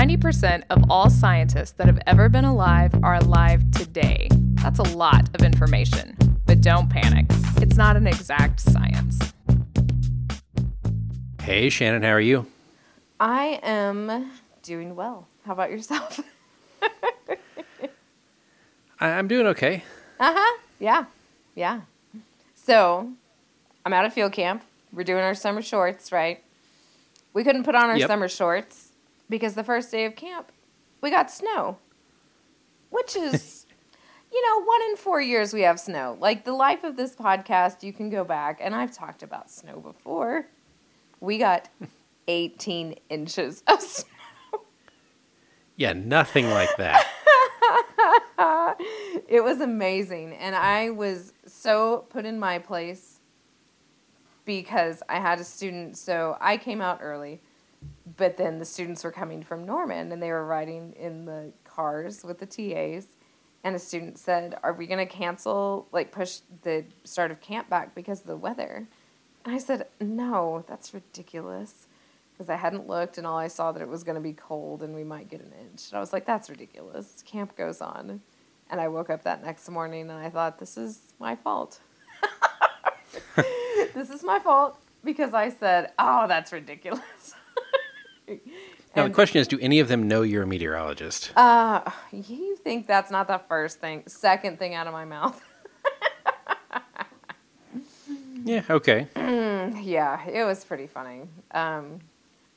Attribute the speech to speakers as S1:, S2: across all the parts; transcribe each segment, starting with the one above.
S1: 90% of all scientists that have ever been alive are alive today. That's a lot of information. But don't panic, it's not an exact science.
S2: Hey, Shannon, how are you?
S1: I am doing well. How about yourself?
S2: I- I'm doing okay.
S1: Uh huh. Yeah. Yeah. So, I'm out of field camp. We're doing our summer shorts, right? We couldn't put on our
S2: Yep.
S1: summer shorts because the first day of camp, we got snow. Which is, you know, one in four years we have snow. Like the life of this podcast, you can go back, and I've talked about snow before. We got 18 inches of snow.
S2: Yeah, nothing like that.
S1: it was amazing and i was so put in my place because i had a student so i came out early but then the students were coming from norman and they were riding in the cars with the tas and a student said are we going to cancel like push the start of camp back because of the weather and i said no that's ridiculous because I hadn't looked and all I saw that it was going to be cold and we might get an inch. And I was like, that's ridiculous. Camp goes on. And I woke up that next morning and I thought, this is my fault. this is my fault because I said, oh, that's ridiculous.
S2: Now, the question is do any of them know you're a meteorologist?
S1: Uh, you think that's not the first thing, second thing out of my mouth.
S2: yeah, okay.
S1: yeah, it was pretty funny. Um,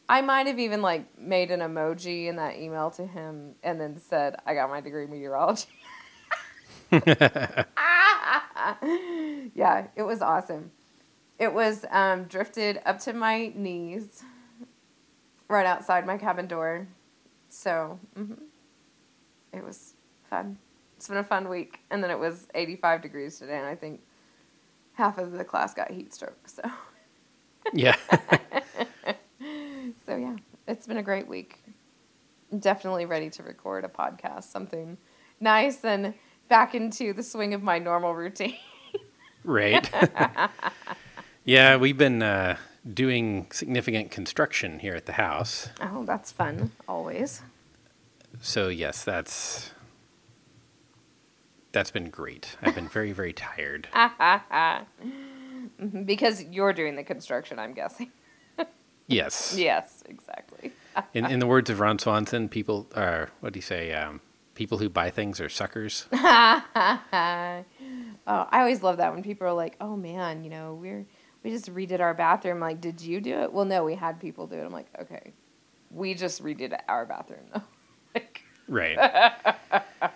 S1: I might have even like made an emoji in that email to him and then said, I got my degree in meteorology. yeah, it was awesome. It was um, drifted up to my knees right outside my cabin door. So, hmm it was fun. It's been a fun week. And then it was 85 degrees today, and I think half of the class got heat stroke. So.
S2: Yeah.
S1: So yeah, it's been a great week. Definitely ready to record a podcast, something nice and back into the swing of my normal routine.
S2: right. yeah, we've been uh, doing significant construction here at the house.
S1: Oh, that's fun, always.
S2: So, yes, that's. That's been great. I've been very, very tired.
S1: Because you're doing the construction, I'm guessing.
S2: Yes.
S1: Yes, exactly.
S2: In, in the words of Ron Swanson, people are, what do you say? Um, people who buy things are suckers.
S1: oh, I always love that when people are like, "Oh man, you know, we're we just redid our bathroom." Like, did you do it? Well, no, we had people do it. I'm like, okay, we just redid our bathroom though. like,
S2: Right.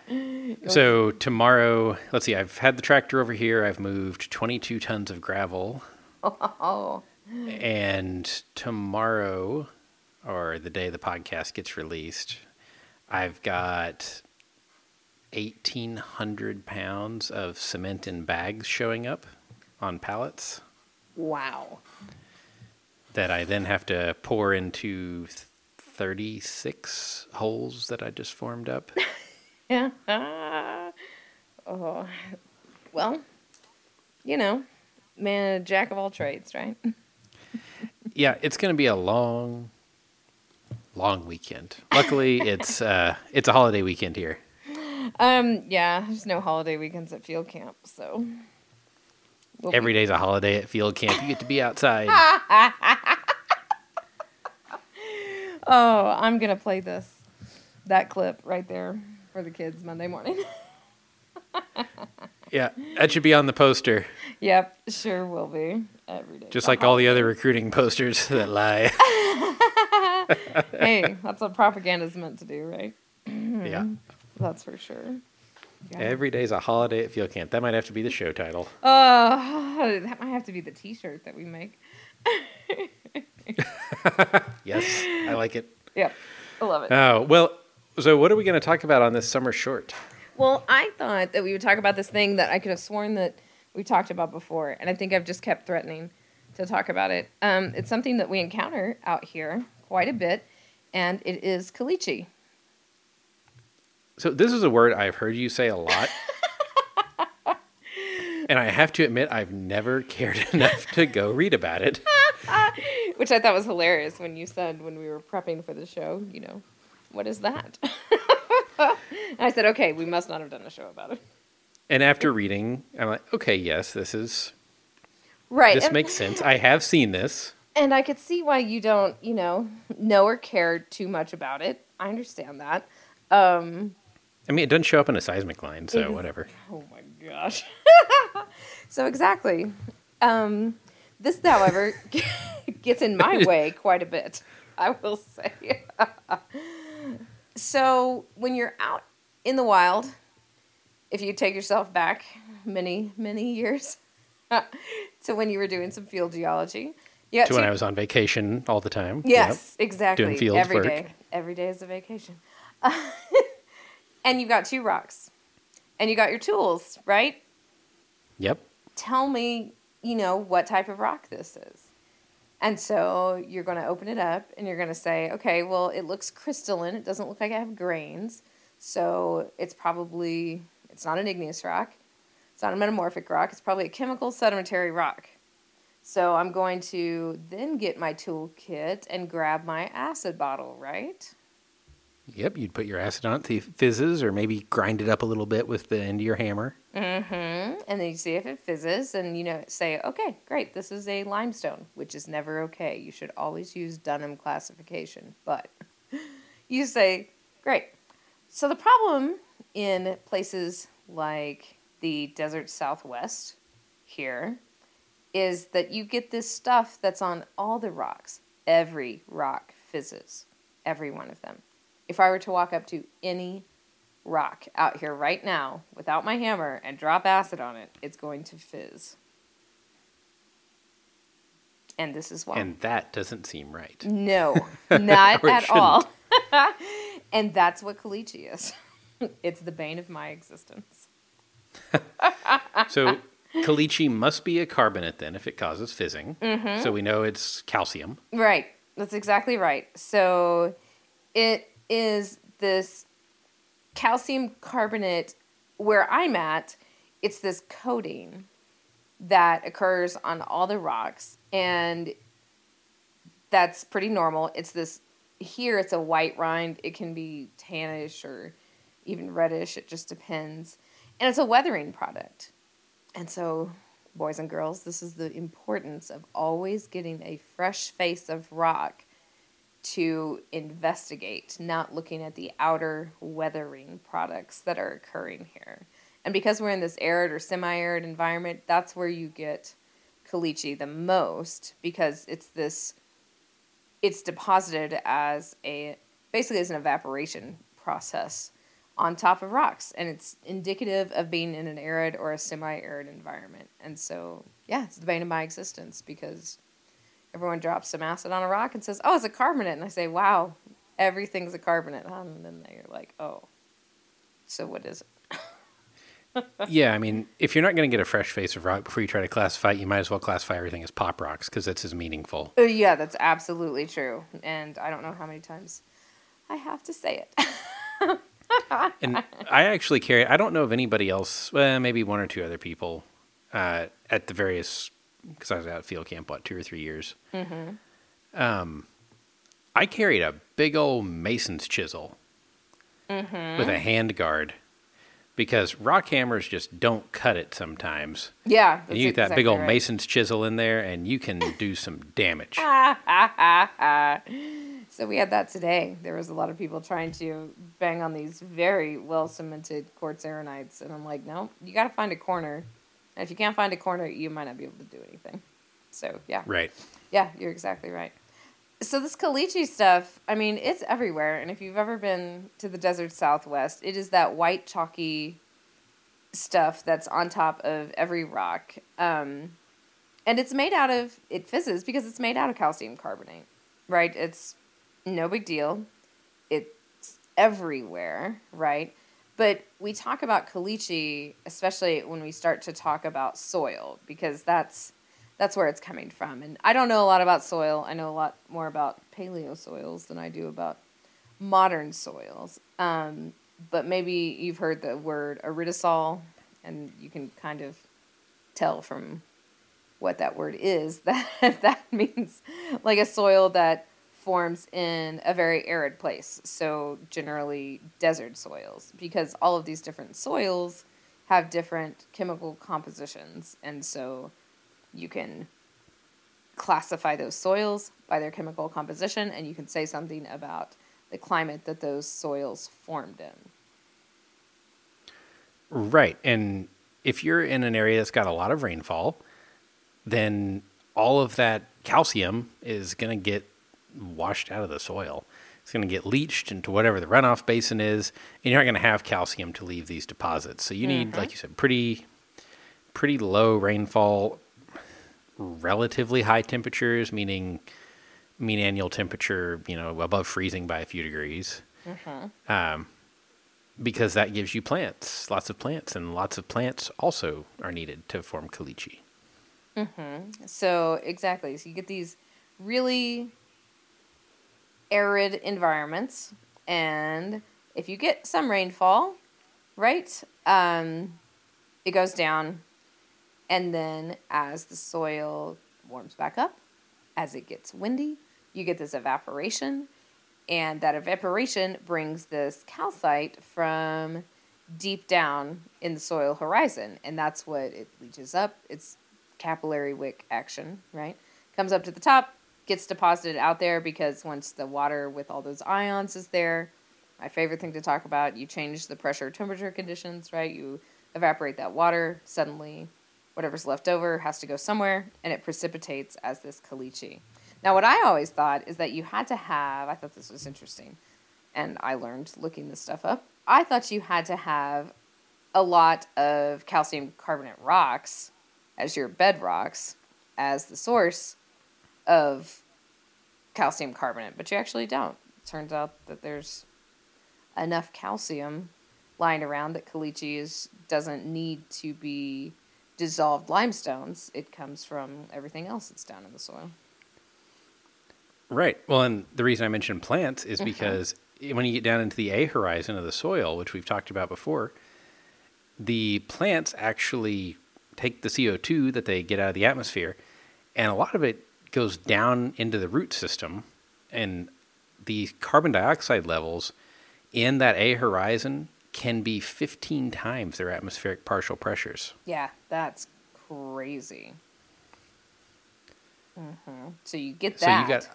S2: so tomorrow, let's see, I've had the tractor over here. I've moved 22 tons of gravel.
S1: oh,
S2: And tomorrow, or the day the podcast gets released, I've got 1,800 pounds of cement in bags showing up on pallets
S1: wow.
S2: that I then have to pour into 36 holes that I just formed up.
S1: Yeah. oh, well, you know, man, a jack of all trades, right?
S2: Yeah, it's going to be a long, long weekend. Luckily, it's uh, it's a holiday weekend here.
S1: Um, yeah, there's no holiday weekends at field camp, so we'll be-
S2: Every day's a holiday at field camp. You get to be outside.
S1: Oh, I'm gonna play this that clip right there for the kids Monday morning.
S2: Yeah, that should be on the poster,
S1: yep, sure will be every day.
S2: just like all the other recruiting posters that lie.
S1: hey, that's what propaganda's meant to do, right?
S2: yeah, mm-hmm.
S1: That's for sure. Yeah.
S2: every day's a holiday at field camp. That might have to be the show title.
S1: Oh, that might have to be the T-shirt that we make.
S2: Yes, I like it.
S1: Yep, I love it.
S2: Oh well. So, what are we going to talk about on this summer short?
S1: Well, I thought that we would talk about this thing that I could have sworn that we talked about before, and I think I've just kept threatening to talk about it. Um, it's something that we encounter out here quite a bit, and it is caliche.
S2: So, this is a word I've heard you say a lot. and I have to admit, I've never cared enough to go read about it.
S1: Which I thought was hilarious when you said when we were prepping for the show, you know, what is that? I said, okay, we must not have done a show about it.
S2: And after reading, I'm like, okay, yes, this is
S1: Right.
S2: this
S1: and,
S2: makes sense. I have seen this.
S1: and I could see why you don't, you know, know or care too much about it. I understand that. Um,
S2: I mean, it doesn't show up in a seismic line, so
S1: Ex-
S2: whatever.
S1: oh my gosh. so exactly. Um, this, however, gets in my way quite a bit. I will say. so when you're out in the wild, if you take yourself back many, many years to when you were doing some field geology, you got
S2: To when I was on vacation all the time.
S1: Yes, exactly.
S2: Doing field
S1: Every
S2: work.
S1: day. Every day is a vacation. And you've got two rocks. And you got your tools, right?
S2: Yep.
S1: Tell me, you know, what type of rock this is. And so you're going to open it up and you're going to say, okay, well, it looks crystalline. It doesn't look like I have grains. So it's probably, it's not an igneous rock. It's not a metamorphic rock. It's probably a chemical sedimentary rock. So I'm going to then get my toolkit and grab my acid bottle, right?
S2: Yep. You'd put your acid on it, if it fizzes, or maybe grind it up a little bit with the end of your hammer.
S1: Mm-hmm. And then you see if it fizzes, and you know, say, okay, great, this is a limestone, which is never okay. You should always use Dunham classification. But you say, great. So the problem in places like the desert southwest here is that you get this stuff that's on all the rocks. Every rock fizzes, every one of them. If I were to walk up to any rock out here right now without my hammer and drop acid on it, it's going to fizz. And this is why.
S2: And that doesn't seem right.
S1: no, not at all. and that's what caliche is. it's the bane of my existence.
S2: So caliche must be a carbonate then if it causes fizzing.
S1: Mm-hmm.
S2: So we know it's calcium.
S1: Right. That's exactly right. So it is this calcium carbonate where I'm at, it's this coating that occurs on all the rocks and that's pretty normal. It's this here it's a white rind. It can be tannish or even reddish. It just depends. And it's a weathering product. And so, boys and girls, this is the importance of always getting a fresh face of rock to investigate, not looking at the outer weathering products that are occurring here. And because we're in this arid or semi arid environment, that's where you get caliche the most because it's this it's deposited as a basically as an evaporation process on top of rocks and it's indicative of being in an arid or a semi-arid environment and so yeah it's the bane of my existence because everyone drops some acid on a rock and says oh it's a carbonate and i say wow everything's a carbonate huh? and then they're like oh so what is it
S2: yeah, I mean, if you're not going to get a fresh face of rock before you try to classify it, you might as well classify everything as pop rocks because that's as meaningful.
S1: Uh, yeah that's absolutely true and i don't know how many times i have to say it
S2: And I actually carry, I don't know of anybody else, well, maybe one or two other people uh, at the various, because I was out at field camp, what, two or three years. Mm-hmm. Um, I carried a big old mason's chisel with a hand guard because rock hammers just don't cut it sometimes.
S1: yeah
S2: And you get that big old
S1: right.
S2: mason's chisel in there and you can do some damage.
S1: So we had that today. There was a lot of people trying to bang on these very well cemented quartz arenites, and I'm like, no, you got to find a corner. And if you can't find a corner, you might not be able to do anything. So yeah,
S2: Right.
S1: yeah, you're exactly right. So this caliche stuff, I mean, it's everywhere. And if you've ever been to the desert southwest, it is that white chalky stuff that's on top of every rock. Um, and it's made out of it fizzes because it's made out of calcium carbonate, right? It's no big deal. It's everywhere, right? But we talk about caliche, especially when we start to talk about soil, because that's that's where it's coming from. And I don't know a lot about soil. I know a lot more about paleo soils than I do about modern soils. Um, but maybe you've heard the word aridisol, and you can kind of tell from what that word is that that means like a soil that forms in a very arid place, so generally desert soils, because all of these different soils have different chemical compositions, and so you can classify those soils by their chemical composition, and you can say something about the climate that those soils formed in.
S2: Right. And if you're in an area that's got a lot of rainfall, then all of that calcium is going to get washed out of the soil. It's going to get leached into whatever the runoff basin is, and you're not going to have calcium to leave these deposits. So you need, like mm-hmm. you said, pretty pretty low rainfall, relatively high temperatures, meaning mean annual temperature, you know, above freezing by a few degrees. Mm-hmm. Um, because that gives you plants, lots of plants, and lots of plants also are needed to form caliche. Mm-hmm.
S1: So exactly, so you get these really arid environments, and if you get some rainfall, right, um, it goes down, and then as the soil warms back up, as it gets windy, you get this evaporation, and that evaporation brings this calcite from deep down in the soil horizon, and that's what it leaches up. It's capillary wick action, right? Comes up to the top, gets deposited out there because once the water with all those ions is there, my favorite thing to talk about, you change the pressure temperature conditions, right? You evaporate that water, suddenly whatever's left over has to go somewhere, and it precipitates as this caliche. Now, what I always thought is that you had to have, I thought this was interesting, and I learned looking this stuff up. I thought you had to have a lot of calcium carbonate rocks as your bedrocks as the source of calcium carbonate, but you actually don't. It turns out that there's enough calcium lying around that caliche is doesn't need to be dissolved limestones. It comes from everything else that's down in the soil.
S2: Right. Well, and the reason I mentioned plants is mm-hmm. because when you get down into the A horizon of the soil, which we've talked about before, the plants actually take the CO2 that they get out of the atmosphere, and a lot of it goes down into the root system, and the carbon dioxide levels in that A horizon can be 15 times their atmospheric partial pressures.
S1: Yeah, that's crazy. hmm So you get that.
S2: So you got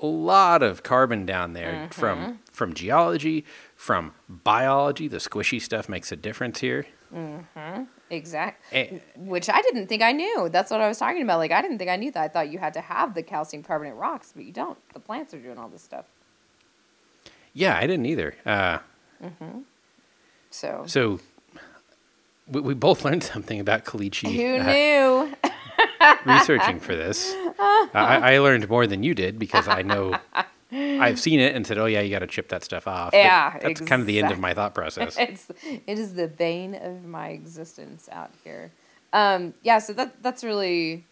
S2: a lot of carbon down there from from geology, from biology. The squishy stuff makes a difference here.
S1: exact.
S2: Eh.
S1: Which I didn't think I knew. That's what I was talking about. Like I didn't think I knew that. I thought you had to have the calcium carbonate rocks, but you don't. The plants are doing all this stuff.
S2: Yeah, I didn't either. Uh,
S1: So,
S2: so we, we both learned something about caliche.
S1: who
S2: uh,
S1: knew?
S2: researching for this. Uh, I, I learned more than you did because I know I've seen it and said, "Oh yeah, you got to chip that stuff off." But
S1: Yeah,
S2: that's kind of the end of my thought process.
S1: it's it is the bane of my existence out here. Um, yeah, so that that's really,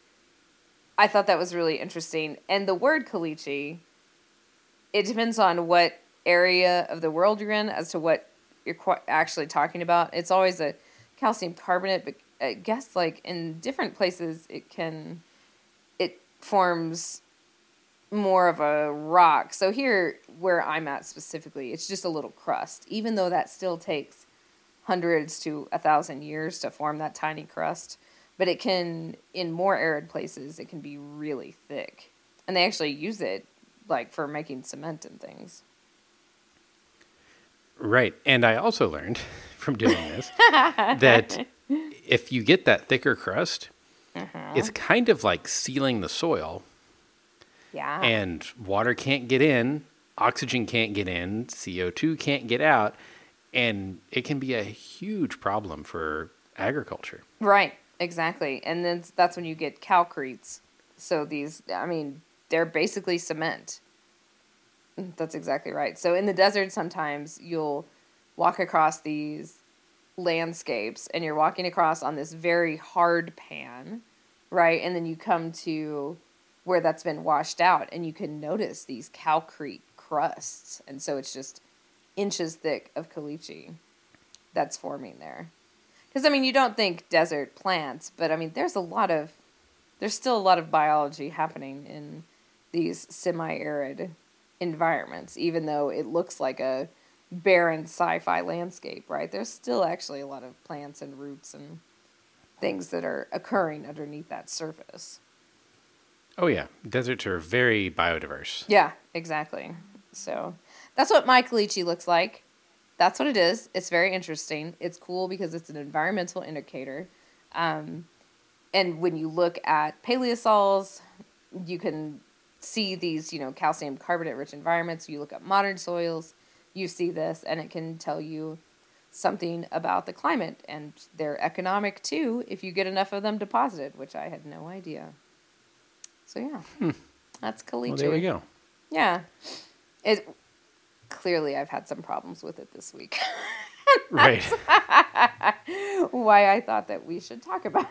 S1: I thought that was really interesting. And the word caliche, it depends on what area of the world you're in as to what you're qu- actually talking about. It's always a calcium carbonate, but I guess like in different places it can, it forms more of a rock. So here, where I'm at specifically, it's just a little crust. Even though that still takes hundreds to a thousand years to form that tiny crust, but it can, in more arid places, it can be really thick, and they actually use it like for making cement and things.
S2: Right. And I also learned from doing this that if you get that thicker crust, uh-huh. it's kind of like sealing the soil,
S1: Yeah.
S2: and water can't get in, oxygen can't get in, CO2 can't get out, and it can be a huge problem for agriculture.
S1: Right, exactly. And then that's when you get calcretes. So these, I mean, they're basically cement. That's exactly right. So in the desert, sometimes you'll walk across these landscapes and you're walking across on this very hard pan, right? And then you come to where that's been washed out and you can notice these calcrete crusts. And so it's just inches thick of caliche that's forming there. Because I mean, you don't think desert plants, but I mean, there's a lot of, there's still a lot of biology happening in these semi-arid environments, even though it looks like a barren sci-fi landscape, right? There's still actually a lot of plants and roots and things that are occurring underneath that surface.
S2: Oh yeah, deserts are very biodiverse.
S1: Yeah, exactly. So that's what my caliche looks like. That's what it is. It's very interesting. It's cool because it's an environmental indicator. Um, and when you look at paleosols, you can see these, you know, calcium carbonate rich environments. You look at modern soils, you see this, and it can tell you something about the climate. And they're economic too if you get enough of them deposited, which I had no idea. So yeah, that's caliche.
S2: Well, there we go.
S1: Yeah. It clearly I've had some problems with it this week.
S2: Right.
S1: Why I thought that we should talk about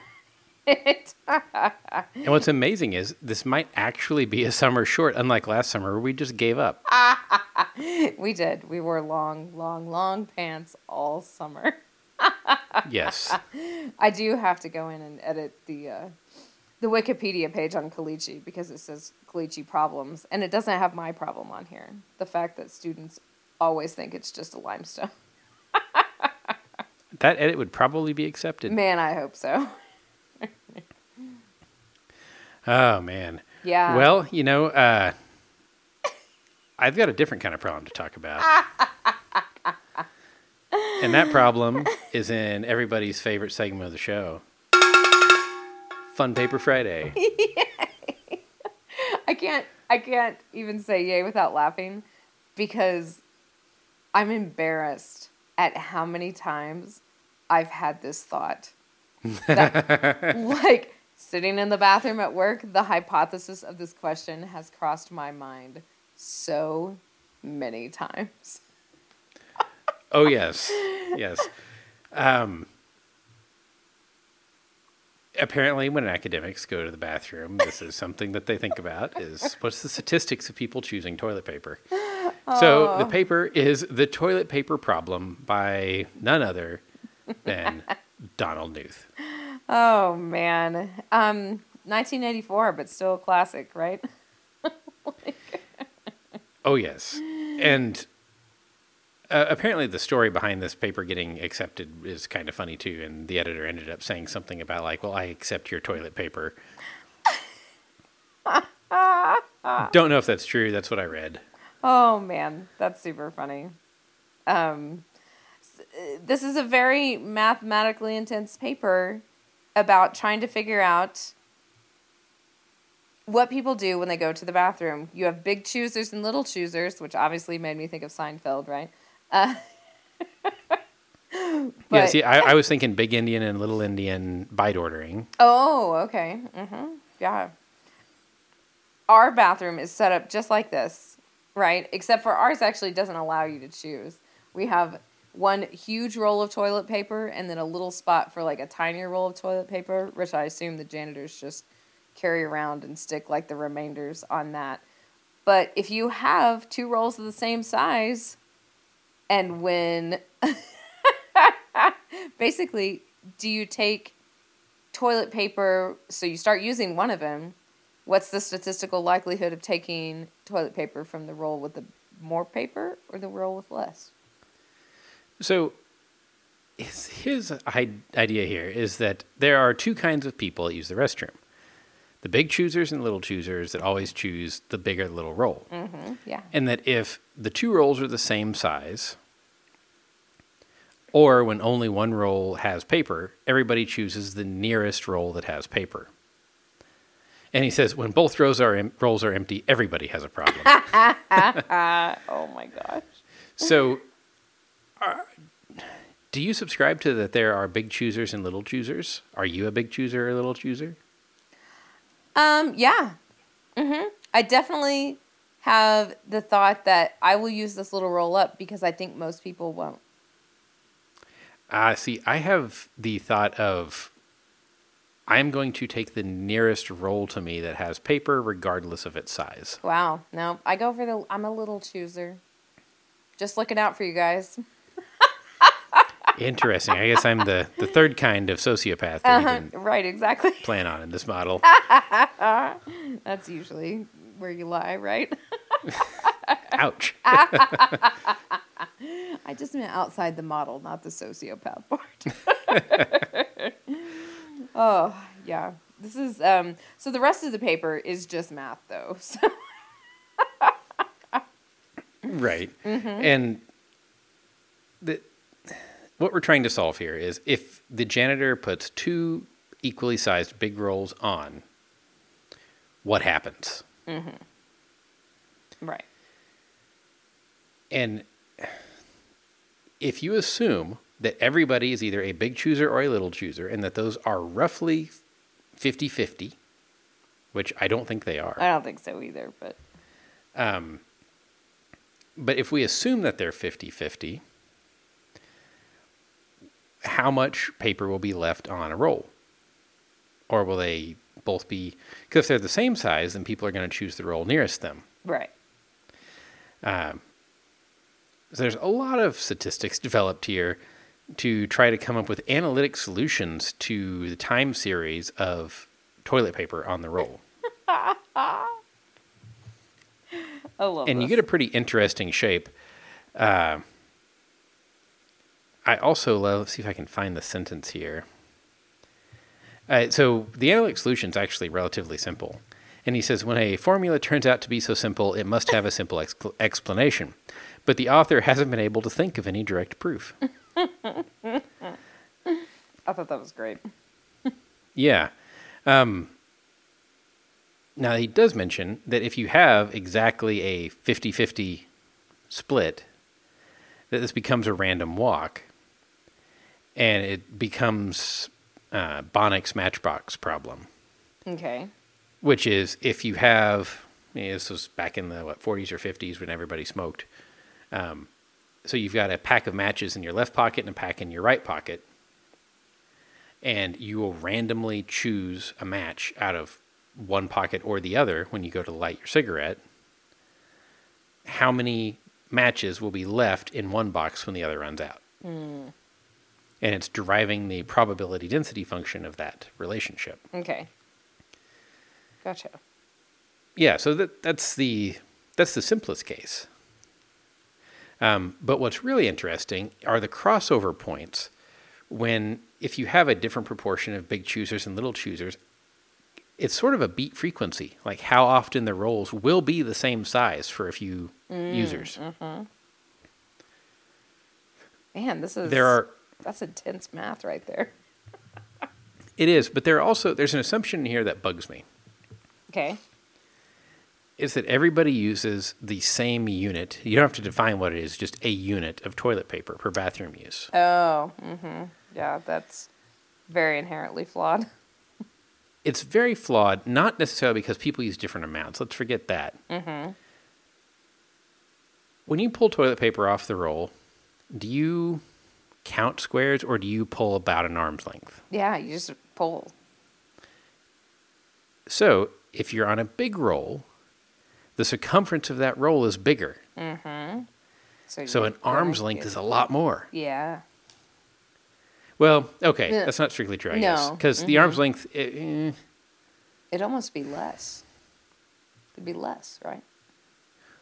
S1: it.
S2: and what's amazing is this might actually be a summer short, unlike last summer where we just gave up.
S1: we did. We wore long, long, long pants all summer.
S2: yes.
S1: I do have to go in and edit the uh, the Wikipedia page on caliche because it says caliche problems and it doesn't have my problem on here. The fact that students always think it's just a limestone.
S2: That edit would probably be accepted.
S1: Man, I hope so.
S2: Oh man.
S1: Yeah.
S2: Well, you know, uh, I've got a different kind of problem to talk about. and that problem is in everybody's favorite segment of the show. Fun Paper Friday.
S1: I can't I can't even say yay without laughing because I'm embarrassed at how many times I've had this thought. That, like sitting in the bathroom at work, the hypothesis of this question has crossed my mind so many times.
S2: Oh yes, yes. Um, apparently, when academics go to the bathroom, this is something that they think about: is what's the statistics of people choosing toilet paper? So the paper is the toilet paper problem by none other than Donald Knuth.
S1: Oh man. Um 1984 but still a classic, right?
S2: Oh yes, and uh, apparently the story behind this paper getting accepted is kind of funny too. And the editor ended up saying something about like, "Well, I accept your toilet paper." Don't know if that's true. That's what I read.
S1: Oh man, that's super funny. Um, this is a very mathematically intense paper about trying to figure out what people do when they go to the bathroom. You have big choosers and little choosers, which obviously made me think of Seinfeld, right? Uh,
S2: yeah, see, I, I was thinking big endian and little endian byte ordering.
S1: Oh, okay. Mm-hmm. Yeah. Our bathroom is set up just like this, right? Except for ours actually doesn't allow you to choose. We have one huge roll of toilet paper and then a little spot for like a tinier roll of toilet paper, which I assume the janitors just carry around and stick like the remainders on that. But if you have two rolls of the same size, and when basically, do you take toilet paper, so you start using one of them, what's the statistical likelihood of taking toilet paper from the roll with the more paper or the roll with less?
S2: So his, his idea here is that there are two kinds of people that use the restroom. The big choosers and little choosers that always choose the bigger little roll.
S1: Mm-hmm. Yeah.
S2: And that if the two rolls are the same size, or when only one roll has paper, everybody chooses the nearest roll that has paper. And he says when both rows are em- rolls are empty, everybody has a problem.
S1: Oh my gosh.
S2: so, uh, do you subscribe to that there are big choosers and little choosers? Are you a big chooser or a little chooser?
S1: Um, yeah. Mm-hmm. I definitely have the thought that I will use this little roll up because I think most people won't.
S2: Uh, see, I have the thought of I'm going to take the nearest roll to me that has paper, regardless of its size.
S1: Wow. No, I go for the. I'm a little chooser. Just looking out for you guys.
S2: Interesting. I guess I'm the, the third kind of sociopath
S1: Uh-huh. Right. Exactly.
S2: plan on in this model.
S1: That's usually where you lie, right?
S2: Ouch.
S1: I just meant outside the model, not the sociopath part. oh, yeah. This is um so the rest of the paper is just math though. So
S2: Right. And the, what we're trying to solve here is if the janitor puts two equally sized big rolls on, what happens?
S1: Right.
S2: And if you assume that everybody is either a big chooser or a little chooser and that those are roughly 50 50, which I don't think they are.
S1: I don't think so either, but Um,
S2: But if we assume that they're 50 50, how much paper will be left on a roll? Or will they both be. Because if they're the same size, then people are going to choose the roll nearest them.
S1: right.
S2: So there's a lot of statistics developed here to try to come up with analytic solutions to the time series of toilet paper on the roll.
S1: I love
S2: and you get a pretty interesting shape. Uh, I also love. Let's see if I can find the sentence here. Uh, so the analytic solution is actually relatively simple, and he says when a formula turns out to be so simple, it must have a simple ex- explanation. But the author hasn't been able to think of any direct proof.
S1: I thought that was great.
S2: Yeah. Um, now, he does mention that if you have exactly a 50 50 split, that this becomes a random walk and it becomes uh, Banach's matchbox problem,
S1: Okay.
S2: which is if you have, yeah, this was back in the what, 40s or 50s when everybody smoked. Um, so you've got a pack of matches in your left pocket and a pack in your right pocket and you will randomly choose a match out of one pocket or the other when you go to light your cigarette, how many matches will be left in one box when the other runs out? And it's deriving the probability density function of that relationship.
S1: Okay. Gotcha.
S2: Yeah, so that that's the that's the simplest case. Um, but what's really interesting are the crossover points when if you have a different proportion of big choosers and little choosers, it's sort of a beat frequency, like how often the rolls will be the same size for a few users.
S1: Man, this is
S2: There are
S1: that's intense math right there.
S2: it is, but there are also there's an assumption here that bugs me.
S1: Okay.
S2: Is that everybody uses the same unit. You don't have to define what it is, just a unit of toilet paper per bathroom use.
S1: Oh, mm-hmm. Yeah, that's very inherently flawed.
S2: it's very flawed, not necessarily because people use different amounts. Let's forget that. Mm-hmm. When you pull toilet paper off the roll, do you count squares or do you pull about an arm's length?
S1: Yeah, you just pull.
S2: So, if you're on a big roll, the circumference of that roll is bigger.
S1: So,
S2: So, an arm's length is a lot more.
S1: Yeah.
S2: Well, okay, that's not strictly true, I
S1: No,
S2: guess. Because the arm's length, eh, eh,
S1: It'd almost be less. It'd be less, right?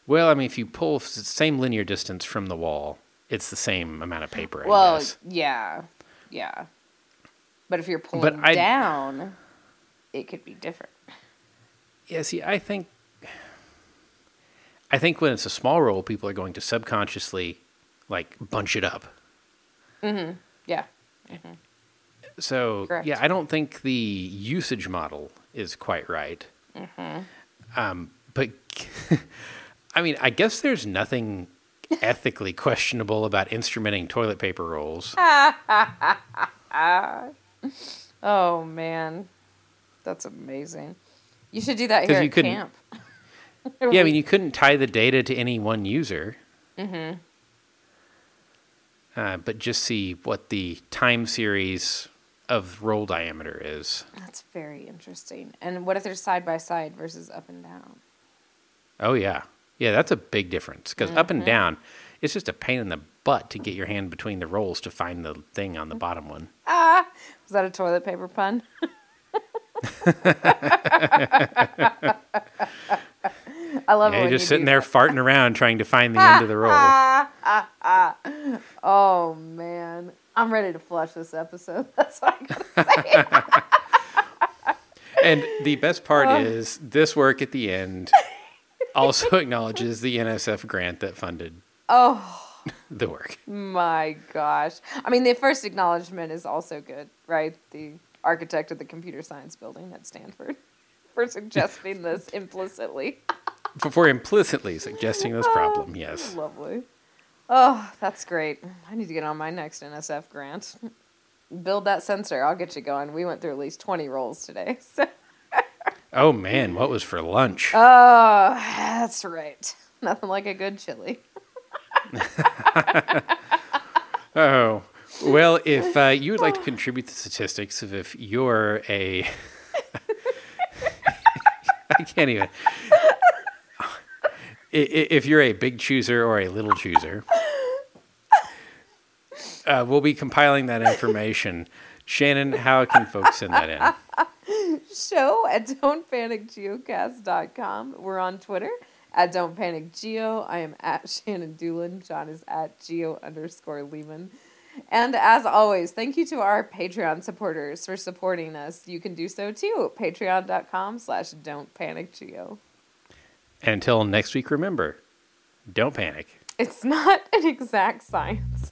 S2: well, I mean, if you pull the same linear distance from the wall, it's the same amount of paper, I
S1: well,
S2: guess.
S1: yeah, yeah. But if you're pulling
S2: I-
S1: down, it could be different.
S2: Yeah, see, I think I think when it's a small roll, people are going to subconsciously like bunch it up.
S1: Mm-hmm, yeah. Mm-hmm.
S2: So
S1: Correct.
S2: yeah, I don't think the usage model is quite right. Mm-hmm. Um, but I mean, I guess there's nothing ethically questionable about instrumenting toilet paper rolls.
S1: Oh man, that's amazing. You should do that here
S2: you
S1: at
S2: couldn't-
S1: camp.
S2: yeah, I mean, you couldn't tie the data to any one user. Mm-hmm. Uh, but just see what the time series of roll diameter is.
S1: That's very interesting. And what if they're side by side versus up and down?
S2: Oh yeah, yeah, that's a big difference because up and down, it's just a pain in the butt to get your hand between the rolls to find the thing on the bottom one.
S1: Ah, was that a toilet paper pun? I love
S2: Yeah,
S1: it.
S2: you're just sitting there
S1: that.
S2: farting around trying to find the end of the roll.
S1: oh man, I'm ready to flush this episode. That's what I gotta say.
S2: And the best part is this work at the end also acknowledges the NSF grant that funded
S1: oh
S2: the work.
S1: my gosh. I mean, the first acknowledgement is also good, right? The architect of the computer science building at Stanford for suggesting this implicitly.
S2: For implicitly suggesting this problem, yes.
S1: Lovely. Oh, that's great. I need to get on my next NSF grant. Build that sensor. I'll get you going. We went through at least 20 rolls today. So.
S2: Oh man, what was for lunch?
S1: Oh, that's right. Nothing like a good chili.
S2: Oh, well, if uh, you would like to contribute the statistics of if you're a. I can't even. If you're a big chooser or a little chooser, uh, we'll be compiling that information. Shannon, how can folks send that in?
S1: Show at don'tpanicgeocast.com. We're on Twitter at Don't Panic Geo. I am at Shannon Dulin. John is at Geo underscore Leeman. And as always, thank you to our Patreon supporters for supporting us. You can do so too. Patreon.com slash Don't Panic Geo.
S2: Until next week, remember don't panic.
S1: It's not an exact science.